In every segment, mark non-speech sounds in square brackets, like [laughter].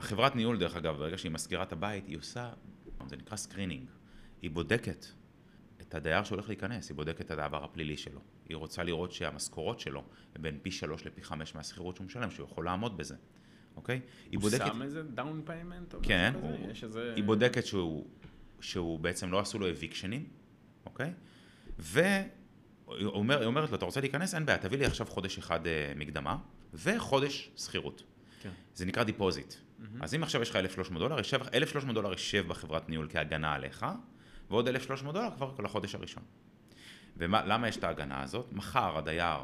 חברת ניהול, דרך אגב, ברגע שהיא משכירה את הבית, היא עושה, זה נקרא screening. היא בודקת את הדייר שהולך להיכנס, היא בודקת את העבר הפלילי שלו. היא רוצה לראות שהמשכורות שלו הן בין פי שלוש לפי חמש מהשכירות שהוא משלם, שהוא יכול לעמוד בזה, אוקיי? הוא בודקת... שם איזה down payment? כן, הוא... איזה... היא בודקת שהוא, שהוא בעצם לא עשו לו eviction ים, אוקיי? והיא אומר, אומרת לו, אתה רוצה להיכנס? אין בעיה, תביא לי עכשיו חודש אחד אה, מקדמה, וחודש שכירות. כן. זה נקרא deposit. Mm-hmm. אז אם עכשיו יש לך 1,300 דולר, 1,300 דולר יישב בחברת ניהול כהגנה עליך, ועוד 1,300 דולר כבר לחודש הראשון. ולמה יש את ההגנה הזאת? מחר הדייר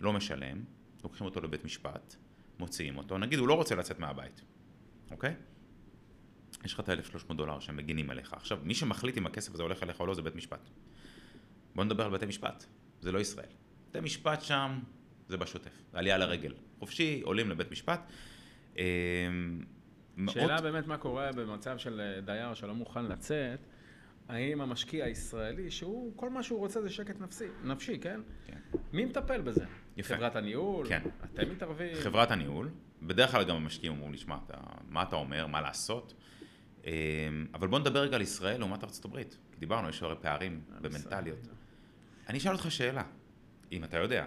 לא משלם, לוקחים אותו לבית משפט, מוציאים אותו, נגיד הוא לא רוצה לצאת מהבית, אוקיי? יש לך את ה-1,300 דולר שהם מגינים עליך. עכשיו, מי שמחליט אם הכסף הזה הולך אליך או לא זה בית משפט. בוא נדבר על בתי משפט, זה לא ישראל. בתי משפט שם זה בשוטף, עלייה לרגל. חופשי, עולים לבית משפט. אמ, שאלה מאות... באמת מה קורה במצב של דייר שלא מוכן לצאת, האם המשקיע הישראלי, שהוא, כל מה שהוא רוצה זה שקט נפשי, נפשי כן? כן. מי מטפל בזה? יפה. חברת הניהול? כן. אתם מתערבים? חברת הניהול. בדרך כלל גם המשקיעים אומרים לי, שמע, מה אתה אומר, מה לעשות? אמ, אבל בוא נדבר רגע על ישראל לעומת ארצות הברית. כי דיברנו, יש הרי פערים במנטליות. אני אשאל אותך שאלה, אם אתה יודע,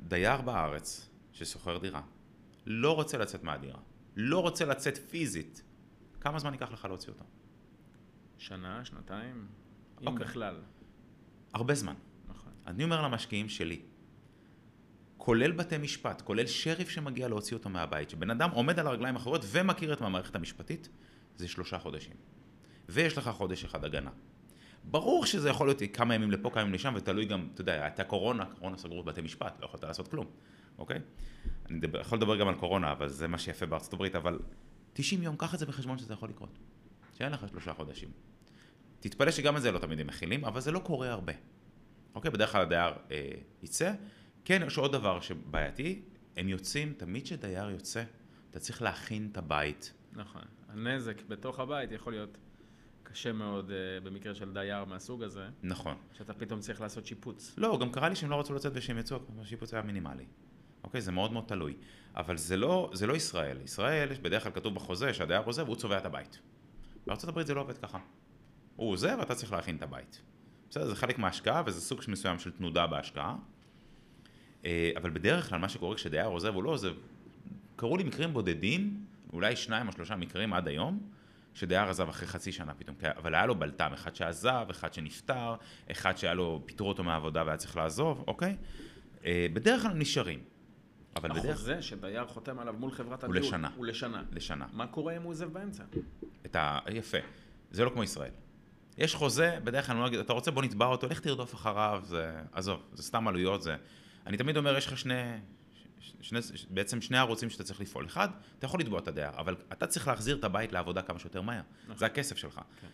דייר בארץ ששוכר דירה, לא רוצה לצאת מהדירה, לא רוצה לצאת פיזית, כמה זמן ייקח לך להוציא אותו? שנה, שנתיים, אם אוקיי. בכלל. הרבה זמן. נכון. אני אומר למשקיעים שלי, כולל בתי משפט, כולל שריף שמגיע להוציא אותו מהבית, שבן אדם עומד על הרגליים האחוריות ומכיר את המערכת המשפטית, זה שלושה חודשים. ויש לך חודש אחד הגנה. ברור שזה יכול להיות כמה ימים לפה, כמה ימים לשם, ותלוי גם, אתה יודע, הייתה קורונה, קורונה סגרו בתי משפט, לא יכולת לעשות כלום, אוקיי? אני דבר, יכול לדבר גם על קורונה, אבל זה מה שיפה בארצות הברית, אבל 90 יום, קח את זה בחשבון שזה יכול לקרות. שאין לך שלושה חודשים. תתפלא שגם את זה לא תמיד הם מכילים, אבל זה לא קורה הרבה. אוקיי? בדרך כלל הדייר אה, יצא. כן, יש עוד דבר שבעייתי, הם יוצאים, תמיד כשדייר יוצא, אתה צריך להכין את הבית. נכון. הנזק בתוך הבית יכול להיות קשה מאוד uh, במקרה של דייר מהסוג הזה. נכון. שאתה פתאום צריך לעשות שיפוץ. לא, גם קרה לי שהם לא רצו לצאת ושהם יצאו, השיפוץ היה מינימלי. אוקיי? זה מאוד מאוד תלוי. אבל זה לא, זה לא ישראל. ישראל, בדרך כלל כתוב בחוזה שהדייר עוזב והוא צובע את הבית. הברית זה לא עובד ככה. הוא עוזב ואתה צריך להכין את הבית. בסדר, זה חלק מההשקעה וזה סוג מסוים של תנודה בהשקעה. אה, אבל בדרך כלל מה שקורה כשדייר עוזב או לא עוזב, קרו לי מקרים בודדים, אולי שניים או שלושה מקרים עד היום, שדייר עזב אחרי חצי שנה פתאום, אבל היה לו בלטם, אחד שעזב, אחד שנפטר, אחד שהיה לו, פיטרו אותו מהעבודה והיה צריך לעזוב, אוקיי? אה, בדרך כלל נשארים. אבל בדרך... החוזה שדייר חותם עליו מול חברת הדיור, הוא לשנה. הוא לשנה. לשנה. מה קורה אם הוא עוזב באמצע? את ה... יפה. זה לא כמו ישראל. יש חוזה, בדרך כלל אני לא אגיד, אתה רוצה בוא נתבע אותו, לך תרדוף אחריו, זה, עזוב, זה סתם עלויות, זה... אני תמיד אומר, יש לך שני, שני, בעצם שני ערוצים שאתה צריך לפעול. אחד, אתה יכול לתבוע את הדייר, אבל אתה צריך להחזיר את הבית לעבודה כמה שיותר מהר. נכון. זה הכסף שלך. כן.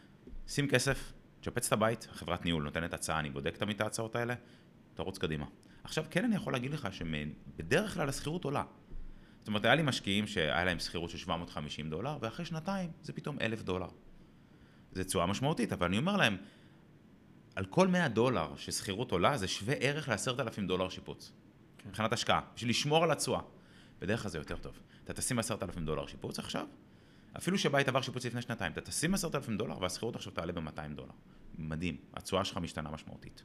שים כסף, תשפץ את הבית, חברת ניהול נותנת הצעה, אני בודק תמיד את ההצעות האלה, תרוץ קדימה. עכשיו, כן אני יכול להגיד לך שבדרך כלל השכירות עולה. זאת אומרת, היה לי משקיעים שהיה להם שכירות של 750 דולר, ואחרי שנתיים זה פתאום 1,000 דולר. זה תשואה משמעותית, אבל אני אומר להם, על כל 100 דולר ששכירות עולה, זה שווה ערך ל-10,000 דולר שיפוץ. כן. מבחינת השקעה, בשביל לשמור על התשואה. בדרך כלל זה יותר טוב. אתה תשים 10,000 דולר שיפוץ עכשיו, אפילו שבית עבר שיפוץ לפני שנתיים, אתה תשים 10,000 דולר והשכירות עכשיו תעלה ב-200 דולר. מדהים, התשואה שלך משתנה משמעותית.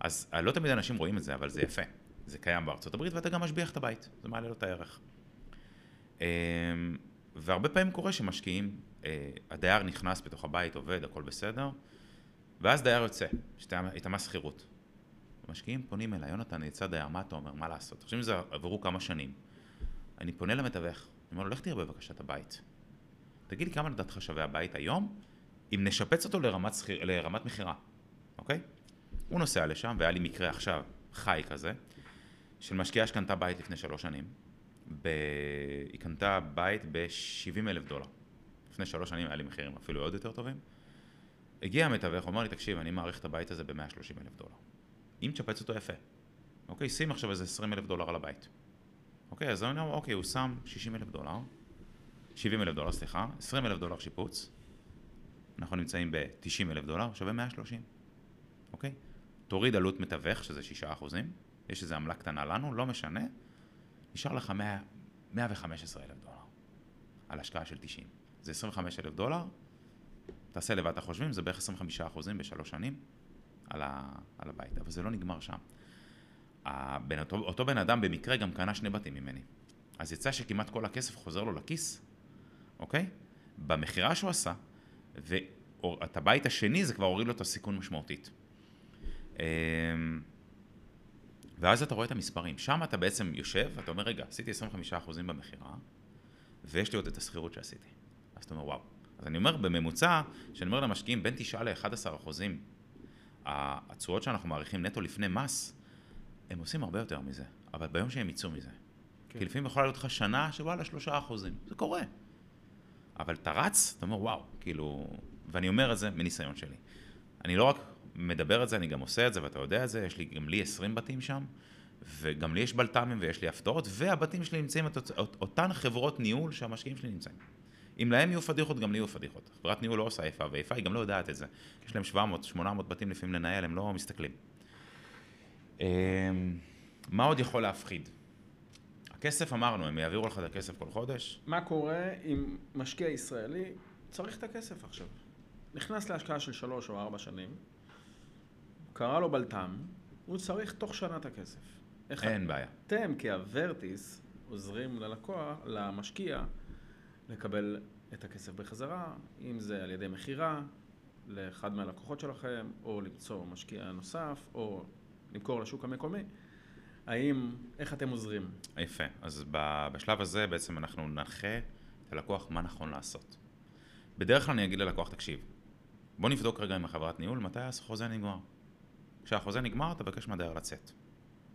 אז לא תמיד אנשים רואים את זה, אבל זה יפה. זה קיים בארצות הברית ואתה גם משביח את הבית, זה מעלה לו את הערך. אמ, והרבה פעמים קורה שמשקיעים, אה, הדייר נכנס בתוך הבית, עובד, הכל בסדר, ואז דייר יוצא, שהייתה שכירות. המשקיעים פונים אליי, יונתן, יצא דייר, מה אתה אומר, מה לעשות? עכשיו שזה עברו כמה שנים. אני פונה למתווך, אני אומר לו, לך תראה בבקשה את הבית. תגיד לי כמה לדעתך שווה הבית היום, אם נשפץ אותו לרמת, שכיר, לרמת מכירה, אוקיי? הוא נוסע לשם, והיה לי מקרה עכשיו, חי כזה, של משקיעה שקנתה בית לפני שלוש שנים. ב... היא קנתה בית ב-70 אלף דולר. לפני שלוש שנים היה לי מחירים אפילו עוד יותר טובים. הגיע המתווך, אמר לי, תקשיב, אני מעריך את הבית הזה ב-130 אלף דולר. אם תשפץ אותו יפה. אוקיי, שים עכשיו איזה 20 אלף דולר על הבית. אוקיי, אז אני אומר, אוקיי, הוא שם 60 אלף דולר, 70 אלף דולר, סליחה, 20 אלף דולר שיפוץ. אנחנו נמצאים ב-90 אלף דולר, שווה 130. אוקיי? תוריד עלות מתווך, שזה 6 אחוזים, יש איזו עמלה קטנה לנו, לא משנה, נשאר לך 100, 115 אלף דולר. על השקעה של 90. זה 25 אלף דולר, תעשה לבד את החושבים, זה בערך 25 אחוזים בשלוש שנים על, ה, על הבית, אבל זה לא נגמר שם. הבן, אותו, אותו בן אדם במקרה גם קנה שני בתים ממני. אז יצא שכמעט כל הכסף חוזר לו לכיס, אוקיי? במכירה שהוא עשה, ואת הבית השני זה כבר הוריד לו את הסיכון משמעותית. אמ, ואז אתה רואה את המספרים. שם אתה בעצם יושב, ואתה אומר, רגע, עשיתי 25% במכירה, ויש לי עוד את השכירות שעשיתי. אז אתה אומר, וואו. אז אני אומר, בממוצע, כשאני אומר למשקיעים, בין 9 ל-11 אחוזים, התשואות שאנחנו מעריכים נטו לפני מס, הם עושים הרבה יותר מזה, אבל ביום שהם יצאו מזה. כן. כי לפעמים יכולה להיות לך שנה שוואלה שלושה אחוזים, זה קורה. אבל אתה רץ, אתה אומר וואו, כאילו, ואני אומר את זה מניסיון שלי. אני לא רק מדבר את זה, אני גם עושה את זה, ואתה יודע את זה, יש לי, גם לי 20 בתים שם, וגם לי יש בלת"מים ויש לי הפתעות, והבתים שלי נמצאים את אותן חברות ניהול שהמשקיעים שלי נמצאים. אם להם יהיו פדיחות, גם לי יהיו פדיחות. חברת ניהול לא עושה איפה ואיפה, היא גם לא יודעת את זה. יש להם 700, 800 בתים לפעמים לנהל, הם לא מסתכלים. אמ, מה עוד יכול להפחיד? הכסף אמרנו, הם יעבירו לך את הכסף כל חודש. מה קורה אם משקיע ישראלי צריך את הכסף עכשיו? נכנס להשקעה של שלוש או ארבע שנים, קרא לו בלת"ם, הוא צריך תוך שנה את הכסף. אין בעיה. אתם כהוורטיס עוזרים ללקוח, למשקיע, לקבל את הכסף בחזרה, אם זה על ידי מכירה לאחד מהלקוחות שלכם, או למצוא משקיע נוסף, או למכור לשוק המקומי. האם, איך אתם עוזרים? יפה. אז בשלב הזה בעצם אנחנו ננחה את הלקוח מה נכון לעשות. בדרך כלל אני אגיד ללקוח, תקשיב, בוא נבדוק רגע עם החברת ניהול מתי החוזה נגמר. כשהחוזה נגמר, תבקש מהדייר לצאת,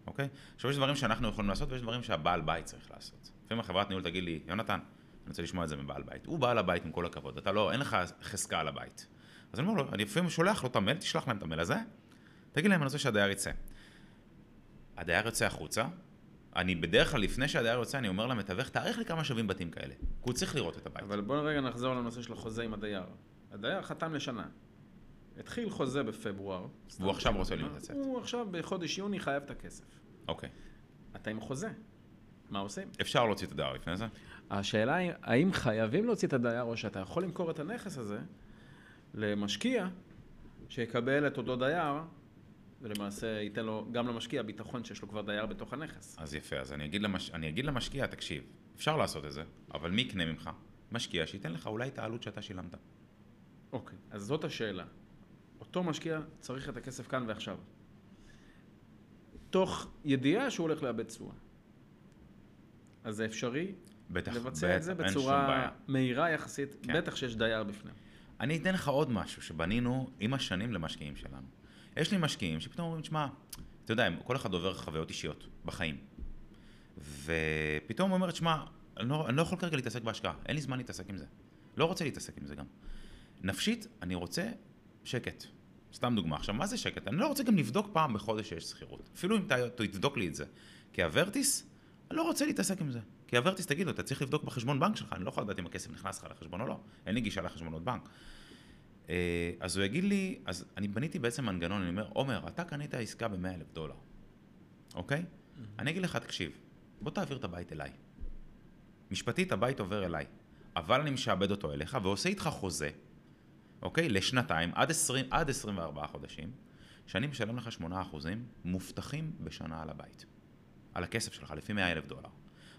אוקיי? עכשיו יש דברים שאנחנו יכולים לעשות ויש דברים שהבעל בית צריך לעשות. לפעמים החברת ניהול תגיד לי, יונתן, אני רוצה לשמוע את זה מבעל בית. הוא בעל הבית עם כל הכבוד, אתה לא, אין לך חזקה על הבית. אז אני אומר לו, אני לפעמים שולח לו את המייל, תשלח להם את המייל הזה, תגיד להם, אני רוצה שהדייר יצא. הדייר יוצא החוצה, אני בדרך כלל, לפני שהדייר יוצא, אני אומר למתווך, תאריך לי כמה שווים בתים כאלה. כי הוא צריך לראות את הבית. אבל בוא רגע נחזור לנושא של החוזה עם הדייר. הדייר חתם לשנה. התחיל חוזה בפברואר. והוא עכשיו רוצה לצאת. הוא עכשיו בחודש יוני חייב את הכסף. אוקיי. אתה עם חוזה. מה עושים? אפשר להוציא את הדייר לפני זה? השאלה היא, האם חייבים להוציא את הדייר, או שאתה יכול למכור את הנכס הזה למשקיע שיקבל את אותו דייר ולמעשה ייתן לו, גם למשקיע, ביטחון שיש לו כבר דייר בתוך הנכס. אז יפה, אז אני אגיד, למש... אני אגיד למשקיע, תקשיב, אפשר לעשות את זה, אבל מי יקנה ממך? משקיע שייתן לך אולי את העלות שאתה שילמת. אוקיי, אז זאת השאלה. אותו משקיע צריך את הכסף כאן ועכשיו. תוך ידיעה שהוא הולך לאבד תשואה. אז זה אפשרי בטח, לבצע בטח, את זה בצורה מהירה יחסית, כן. בטח שיש דייר בפנים. אני אתן לך עוד משהו שבנינו עם השנים למשקיעים שלנו. יש לי משקיעים שפתאום אומרים, תשמע, אתה יודע, כל אחד עובר חוויות אישיות בחיים. ופתאום הוא אומר, תשמע, אני לא, אני לא יכול כרגע להתעסק בהשקעה, אין לי זמן להתעסק עם זה. לא רוצה להתעסק עם זה גם. נפשית, אני רוצה שקט. סתם דוגמה. עכשיו, מה זה שקט? אני לא רוצה גם לבדוק פעם בחודש שיש שכירות. אפילו אם תבדוק לי את זה. כי הוורטיס, אני לא רוצה להתעסק עם זה. כי הוורטיס, תגיד לו, אתה צריך לבדוק בחשבון בנק שלך, אני לא יכול לדעת אם הכסף נכנס לך לחשבון או לא. אין לי גישה לחשבונות בנק. אה, אז הוא יגיד לי, אז אני בניתי בעצם מנגנון, אני אומר, עומר, אתה קנית עסקה ב-100 אלף דולר, אוקיי? Mm-hmm. אני אגיד לך, תקשיב, בוא תעביר את הבית אליי. משפטית הבית עובר אליי, אבל אני משעבד אותו אליך ועושה איתך חוזה, אוקיי? לשנתיים, עד, 20, עד 24 חודשים, שאני משלם לך 8% מובטחים בשנה על הבית. על הכסף שלך, לפי 100 אלף דולר.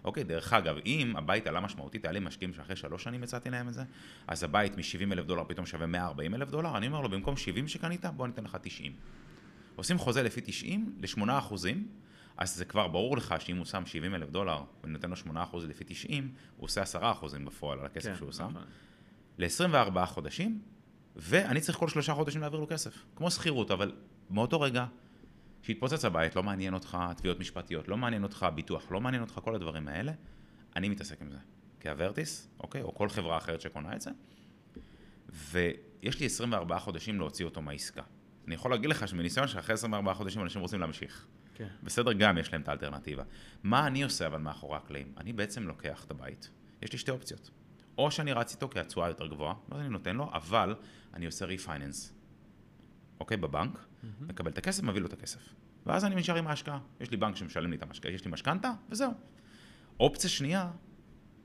אוקיי, דרך אגב, אם הבית עלה משמעותית, היה לי משקיעים שאחרי שלוש שנים הצעתי להם את זה, אז הבית מ-70 אלף דולר פתאום שווה 140 אלף דולר, אני אומר לו, במקום 70 שקנית, בוא ניתן לך 90. עושים חוזה לפי 90 ל-8 אחוזים, אז זה כבר ברור לך שאם הוא שם 70 אלף דולר ואני נותן לו 8 אחוז לפי 90, הוא עושה 10 אחוזים בפועל על הכסף כן, שהוא שם. נכון. ל-24 חודשים, ואני צריך כל שלושה חודשים להעביר לו כסף. כמו שכירות, אבל מאותו רגע שהתפוצץ הבית, לא מעניין אותך תביעות משפטיות, לא מעניין אותך ביטוח, לא מעניין אותך כל הדברים האלה, אני מתעסק עם זה. כאברטיס, אוקיי? או כל חברה אחרת שקונה את זה. ויש לי 24 חודשים להוציא אותו מהעסקה. אני יכול להגיד לך שמניסיון שאחרי 24 חודשים אנשים רוצים להמשיך. כן. בסדר, גם יש להם את האלטרנטיבה. מה אני עושה אבל מאחורי הקלעים? אני בעצם לוקח את הבית, יש לי שתי אופציות. או שאני רץ איתו כי התשואה יותר גבוהה, ואז אני נותן לו, אבל אני עושה refinance. אוקיי? בבנק, mm-hmm. מקבל את הכסף, מביא לו את הכסף. ואז אני נשאר עם ההשקעה. יש לי בנק שמשלם לי את ההשקעה, יש לי משכנתה, וזהו. אופציה שנייה,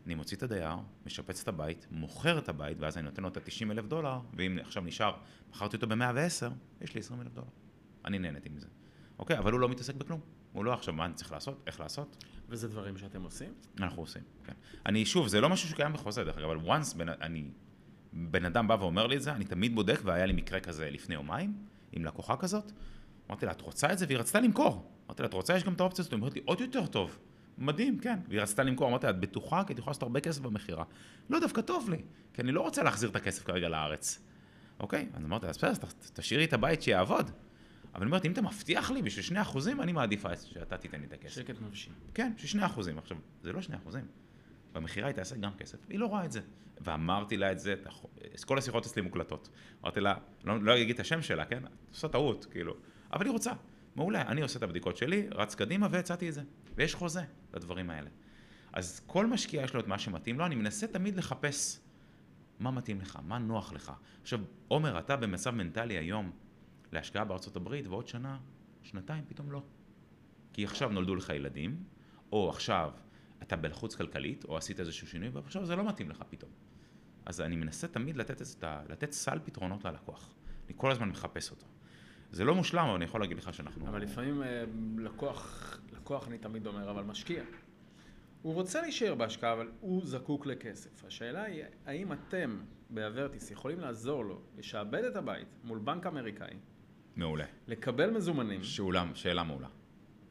אני מוציא את הדייר, משפץ את הבית, מוכר את הבית, ואז אני נותן לו את ה-90 אלף דולר, ואם עכשיו נשאר, מכרתי אותו ב-110, יש לי 20 אלף דולר. אני נהניתי מזה. אוקיי, אבל הוא לא מתעסק בכלום. הוא לא עכשיו, מה אני צריך לעשות, איך לעשות. וזה דברים שאתם עושים? אנחנו עושים, כן. אני, שוב, זה לא משהו שקיים בחוזה, דרך אגב, אבל once בן, אני, בן אדם בא ואומר לי את זה, אני תמיד בודק, והיה לי מקרה כזה לפני יומיים, עם לקוחה כזאת. אמרתי לה, את רוצה את זה? והיא רצתה למכור. אמרתי לה, את רוצה? יש גם את האופציה הזאת. היא אומרת לי, עוד יותר טוב. מדהים, כן. והיא רצתה למכור, אמרתי לה, את בטוחה? כי את יכולה לעשות הרבה כסף במכירה. לא, דווקא טוב לי, כי אני לא רוצה להחזיר את הכסף כרגע לארץ. אוקיי? אז אמרתי לה, אז בסדר, תשאירי את הבית שיעבוד. אבל אני אומרת, אם אתה מבטיח לי בשביל שני אחוזים, אני מעדיפה שאתה תיתן לי את הכסף. שקט נפשי. כן, בשביל שני אחוזים. עכשיו, זה לא שני אחוזים. במכירה היא תעשה גם כסף, היא לא רואה את זה. ואמרתי לה את זה, כל השיחות אצלי מוקלטות. אמרתי לה, לא, לא אגיד את השם שלה, כן? עושה טעות, כאילו. אבל היא רוצה. מעולה, אני עושה את הבדיקות שלי, רץ קדימה והצעתי את זה. ויש חוזה לדברים האלה. אז כל משקיע יש לו את מה שמתאים לו, אני מנסה תמיד לחפש מה מתאים לך, מה נוח לך. עכשיו, עומר, אתה במצב מנטלי היום להשקעה בארצות הברית, ועוד שנה, שנתיים, פתאום לא. כי עכשיו נולדו לך ילדים, או עכשיו אתה בלחוץ כלכלית, או עשית איזשהו שינוי, ועכשיו זה לא מתאים לך פתאום. אז אני מנסה תמיד לתת, לתת סל פתרונות ללקוח. אני כל הזמן מחפש אותו. זה לא מושלם, אבל אני יכול להגיד לך שאנחנו... אבל לפעמים אה, לקוח, לקוח אני תמיד אומר, אבל משקיע. הוא רוצה להישאר בהשקעה, אבל הוא זקוק לכסף. השאלה היא, האם אתם באברטיס יכולים לעזור לו לשעבד את הבית מול בנק אמריקאי? מעולה. לקבל מזומנים. שאולה, שאלה מעולה.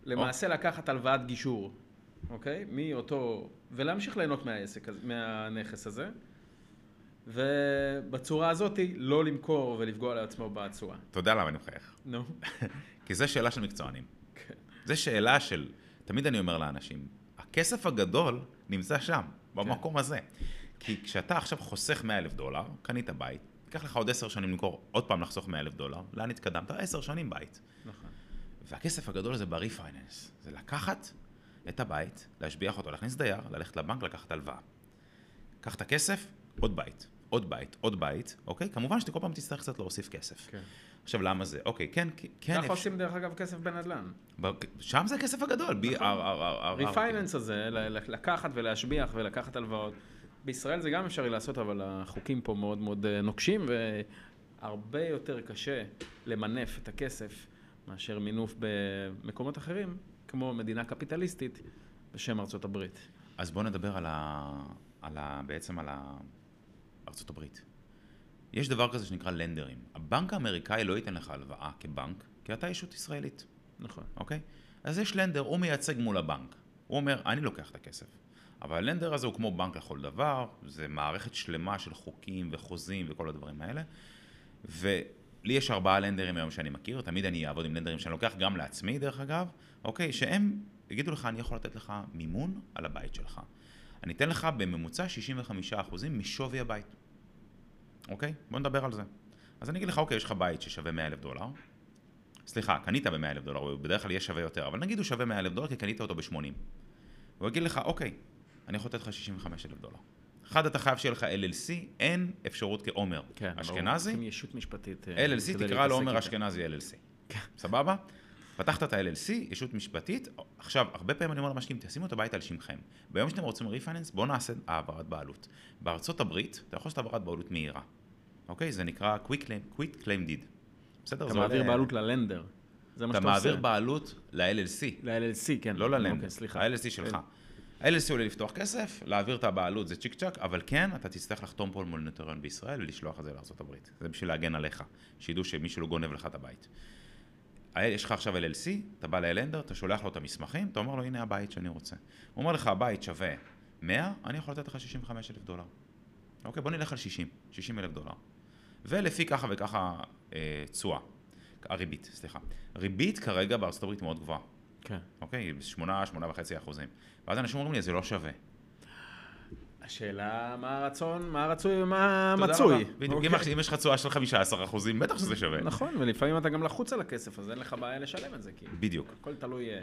למעשה או. לקחת הלוואת גישור, אוקיי? מאותו... ולהמשיך ליהנות מהעסק, מהנכס הזה. ובצורה הזאת לא למכור ולפגוע לעצמו בתשואה. אתה יודע למה אני מחייך. נו. [laughs] כי זו שאלה של מקצוענים. כן. זו שאלה של, תמיד אני אומר לאנשים, הכסף הגדול נמצא שם, במקום כן. הזה. כי כשאתה עכשיו חוסך 100 אלף דולר, קנית בית, ייקח לך עוד עשר שנים למכור, עוד פעם לחסוך 100 אלף דולר, לאן התקדמת? עשר שנים בית. נכון. והכסף הגדול זה ב-refinance, זה לקחת את הבית, להשביח אותו, להכניס דייר, ללכת לבנק, לקחת הלוואה. קח את הכסף, עוד בית. עוד בית, עוד בית, אוקיי? כמובן שאתה כל פעם תצטרך קצת להוסיף כסף. כן. עכשיו, למה זה? אוקיי, כן, כן. ככה עושים דרך אגב כסף בנדל"ן. שם זה הכסף הגדול. refinance הזה, לקחת ולהשביח ולקחת הלוואות. בישראל זה גם אפשרי לעשות, אבל החוקים פה מאוד מאוד אה, נוקשים, והרבה יותר קשה למנף את הכסף מאשר מינוף במקומות אחרים, כמו מדינה קפיטליסטית בשם ארצות הברית. אז בואו נדבר על ה... על ה... בעצם על ה... ארצות הברית. יש דבר כזה שנקרא לנדרים. הבנק האמריקאי לא ייתן לך הלוואה כבנק, כי אתה ישות ישראלית. נכון. אוקיי? אז יש לנדר, הוא מייצג מול הבנק. הוא אומר, אני לוקח את הכסף. אבל הלנדר הזה הוא כמו בנק לכל דבר, זה מערכת שלמה של חוקים וחוזים וכל הדברים האלה. ולי יש ארבעה לנדרים היום שאני מכיר, תמיד אני אעבוד עם לנדרים שאני לוקח גם לעצמי דרך אגב, אוקיי? שהם יגידו לך, אני יכול לתת לך מימון על הבית שלך. אני אתן לך בממוצע 65% משווי הבית. אוקיי? בוא נדבר על זה. אז אני אגיד לך, אוקיי, יש לך בית ששווה 100 אלף דולר. סליחה, קנית ב-100 אלף דולר, הוא בדרך כלל יהיה שווה יותר, אבל נגיד הוא שווה 100 אלף דולר כי קנית אותו ב-80. הוא יגיד לך, אוקיי, אני יכול לתת לך 65 אלף דולר. אחד, אתה חייב שיהיה לך LLC, אין אפשרות כעומר כן, אשכנזי. כן, ישות משפטית. אה, LLC, תקרא לו עומר אשכנזי LLC. כן. סבבה? פתחת את ה-LLC, ישות משפטית, עכשיו, הרבה פעמים אני אומר למשקיעים, תשימו את הבית על שמכם. ביום שאתם רוצים ריפייננס, בואו נעשה העברת בעלות. בארצות הברית, אתה יכול לעשות העברת בעלות מהירה. אוקיי? זה נקרא quick claim, quick claim deed. בסדר? אתה מעביר בעלות ללנדר. זה מה שאתה עושה. אתה מעביר בעלות ל-LLC. ל-LLC, כן. לא ללנדר. אוקיי, סליחה. ה-LLC שלך. ה-LLC עולה לפתוח כסף, להעביר את הבעלות זה צ'יק צ'אק, אבל כן, אתה תצטרך לחתום פה מול נוטריון בישראל ולשלוח את זה לארה"ב. זה בשביל להגן עליך, שידעו שמישהו לא גונב לך את הבית. יש לך עכשיו LLC, אתה בא לאלנדר, אתה שולח לו את המסמכים, אתה אומר לו, הנה הבית שאני רוצה. הוא אומר לך, הבית שווה 100, אני יכול לתת לך 65 אלף דולר. אוקיי, בוא נלך על 60, 60 אלף דולר. ולפי ככה וככה אה, תשואה, אה, הריבית, סליחה. ריבית כרגע הברית מאוד גבוהה. כן. אוקיי, 8, 8 וחצי אחוזים. ואז אנשים אומרים לי, זה לא שווה. השאלה מה הרצון, מה הרצוי ומה המצוי. בדיוק, אוקיי. אם יש לך תשואה של 15 אחוזים, בטח שזה שווה. נכון, ולפעמים אתה גם לחוץ על הכסף, אז אין לך בעיה לשלם את זה. בדיוק. הכל תלוי אה,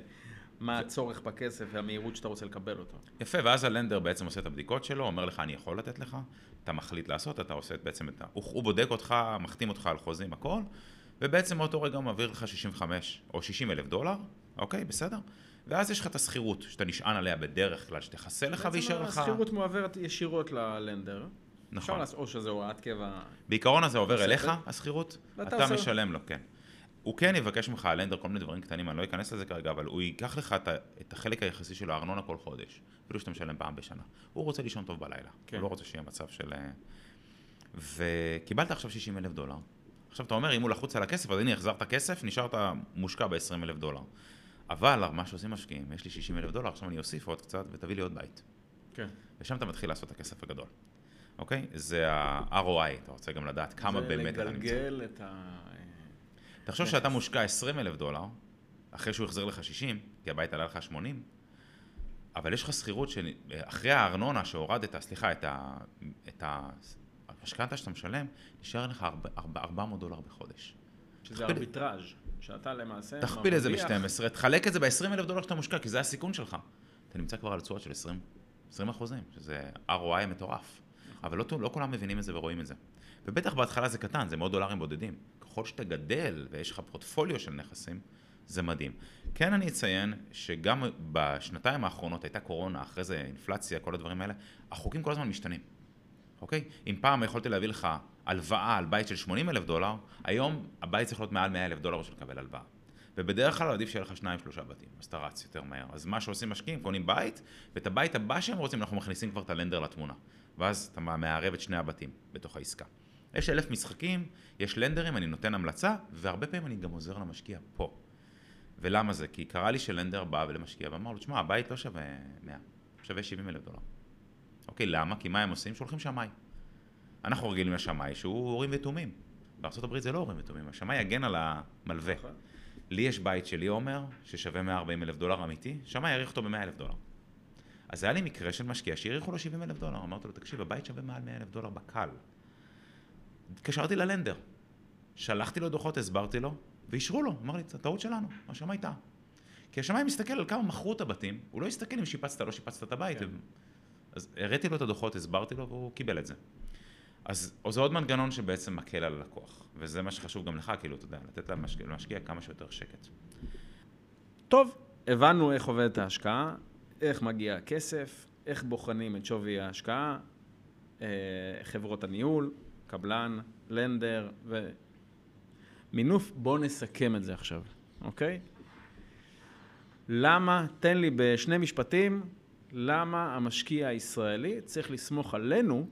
מה הצורך בכסף והמהירות שאתה רוצה לקבל אותו. יפה, ואז הלנדר בעצם עושה את הבדיקות שלו, אומר לך, אני יכול לתת לך, אתה מחליט לעשות, אתה עושה בעצם את ה... הוא בודק אותך, מחתים אותך על חוזים, הכל, ובעצם מאותו רגע הוא מעביר לך 65 או 60 אלף דולר, אוקיי, בסדר? ואז יש לך את השכירות, שאתה נשען עליה בדרך כלל, שתכסה לך ויישאר לך... בעצם השכירות מועברת ישירות ללנדר. נכון. לעשות, או שזה הוראת קבע... בעיקרון הזה עובר אליך, השכירות, אתה עושה... משלם לו, כן. הוא כן יבקש ממך הלנדר כל מיני דברים קטנים, אני לא אכנס לזה כרגע, אבל הוא ייקח לך את החלק היחסי של הארנונה כל חודש, אפילו שאתה משלם פעם בשנה. הוא רוצה לישון טוב בלילה, כן. הוא לא רוצה שיהיה מצב של... אה, וקיבלת עכשיו 60 אלף דולר. עכשיו אתה אומר, אם הוא לחוץ על הכסף, אז הנה החזרת כסף, נשארת מושקע ב-20 אלף דולר. אבל מה שעושים משקיעים, יש לי 60 אלף דולר, עכשיו אני אוסיף עוד קצת ותביא לי עוד בית. כן. ושם אתה מתחיל לעשות את הכסף הגדול. אוקיי? זה ה-ROI, אתה רוצה גם לדעת כמה באמת אתה נמצא. זה לגלגל את ה... תחשוב שאתה מושקע 20 אלף דולר, אחרי שהוא החזיר לך 60, כי הבית עלה לך 80, אבל יש לך שכירות שאחרי הארנונה שהורדת, סליחה, את, ה... את המשכנתה שאתה משלם, נשאר לך 400 דולר בחודש. שזה ארביטראז', שאתה למעשה... תכפיל את זה ב-12, תחלק את זה ב-20 אלף דולר שאתה מושקע, כי זה הסיכון שלך. אתה נמצא כבר על תשואות של 20, 20 אחוזים, שזה ROI מטורף. אבל לא, לא כולם מבינים את זה ורואים את זה. ובטח בהתחלה זה קטן, זה מאות דולרים בודדים. ככל שאתה גדל ויש לך פורטפוליו של נכסים, זה מדהים. כן אני אציין שגם בשנתיים האחרונות הייתה קורונה, אחרי זה אינפלציה, כל הדברים האלה, החוקים כל הזמן משתנים, אוקיי? אם פעם יכולתי להביא לך הלוואה על בית של 80 אלף דולר, היום הבית צריך להיות מעל 100 אלף דולר בשביל לקבל הלוואה. ובדרך כלל עדיף שיהיה לך שניים שלושה בתים, אז אתה רץ יותר מהר. אז מה שעושים משקיעים, קונים בית, ואת הבית הבא שהם רוצים, אנחנו מכניסים כבר את הלנדר לתמונה. ואז אתה מערב את שני הבתים בתוך העסקה. יש אלף משחקים, יש לנדרים, אני נותן המלצה, והרבה פעמים אני גם עוזר למשקיע פה. ולמה זה? כי קרה לי שלנדר בא ולמשקיע ואמר לו, תשמע, הבית לא שווה 100, שווה 70 אלף דולר. אוקיי, למה? כי מה הם עושים? שולחים שמאי. אנחנו רגילים לשמאי שהוא הורים ותומים. בארה"ב זה לא הורים ותומים, השמאי יגן על המלווה. נכון. לי יש בית שלי, עומר, ששווה 140 אלף דולר אמיתי, שמאי יעריך אותו ב-100 אלף דולר. אז היה לי מקרה של משקיע שהעריכו לו 70 אלף דולר, אמרתי לו, תקשיב, הבית שווה מעל 100 אלף דולר בקל. התקשרתי ללנדר, שלחתי לו דוחות, הסברתי לו, ואישרו לו, אמר לי, טעות שלנו, השמאי טעה. כי השמאי מסתכל על כמה מכרו את הבתים, הוא לא הסתכל אם שיפצת לא שיפצת את הבית. כן. אז הראיתי לו את הדוחות, הסברתי לו, והוא קיבל את זה. אז זה עוד מנגנון שבעצם מקל על הלקוח, וזה מה שחשוב גם לך, כאילו, אתה יודע, לתת למשקיע, למשקיע כמה שיותר שקט. טוב, הבנו איך עובדת ההשקעה, איך מגיע הכסף, איך בוחנים את שווי ההשקעה, אה, חברות הניהול, קבלן, לנדר ומינוף. בואו נסכם את זה עכשיו, אוקיי? למה, תן לי בשני משפטים, למה המשקיע הישראלי צריך לסמוך עלינו,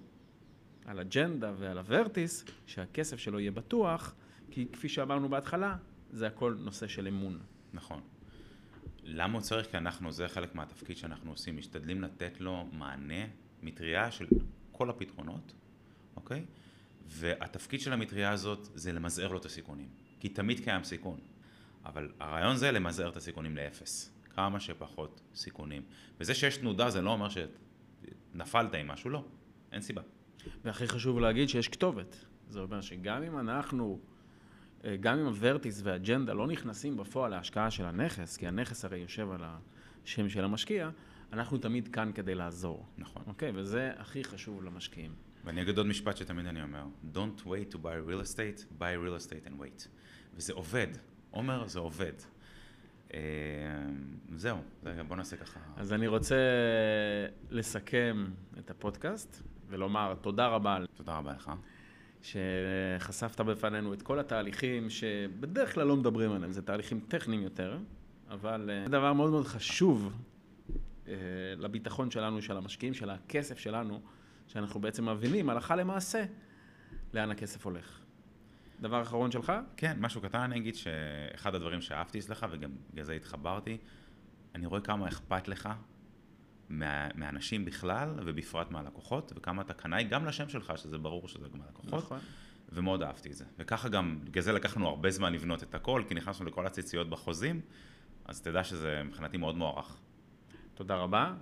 על אג'נדה ועל הוורטיס, שהכסף שלו יהיה בטוח, כי כפי שאמרנו בהתחלה, זה הכל נושא של אמון. נכון. למה הוא צריך? כי אנחנו, זה חלק מהתפקיד שאנחנו עושים, משתדלים לתת לו מענה, מטריה של כל הפתרונות, אוקיי? והתפקיד של המטריה הזאת זה למזער לו את הסיכונים, כי תמיד קיים סיכון, אבל הרעיון זה למזער את הסיכונים לאפס, כמה שפחות סיכונים. וזה שיש תנודה זה לא אומר שנפלת עם משהו, לא, אין סיבה. והכי חשוב להגיד שיש כתובת. זה אומר שגם אם אנחנו אה, גם אם הוורטיס והאג'נדה לא נכנסים בפועל להשקעה של הנכס, כי הנכס הרי יושב על השם של המשקיע, אנחנו תמיד כאן כדי לעזור. נכון. אוקיי, וזה הכי חשוב למשקיעים. ואני אגיד עוד משפט שתמיד אני אומר, Don't wait to buy real estate, buy real estate and wait. וזה עובד. עומר, זה עובד. אה, זהו, בוא נעשה ככה. אז אני רוצה לסכם את הפודקאסט ולומר תודה רבה. תודה רבה לך. שחשפת בפנינו את כל התהליכים שבדרך כלל לא מדברים עליהם, זה תהליכים טכניים יותר, אבל אה, זה דבר מאוד מאוד חשוב אה, לביטחון שלנו, של המשקיעים, של הכסף שלנו, שאנחנו בעצם מבינים הלכה למעשה לאן הכסף הולך. דבר אחרון שלך? כן, משהו קטן אני אגיד שאחד הדברים שאהבתי אצלך וגם בגלל זה התחברתי, אני רואה כמה אכפת לך מה, מהאנשים בכלל, ובפרט מהלקוחות, וכמה אתה קנאי גם לשם שלך, שזה ברור שזה גם הלקוחות. נכון. ומאוד אהבתי את זה. וככה גם, בגלל זה לקחנו הרבה זמן לבנות את הכל, כי נכנסנו לכל הציציות בחוזים, אז תדע שזה מבחינתי מאוד מוערך. תודה רבה.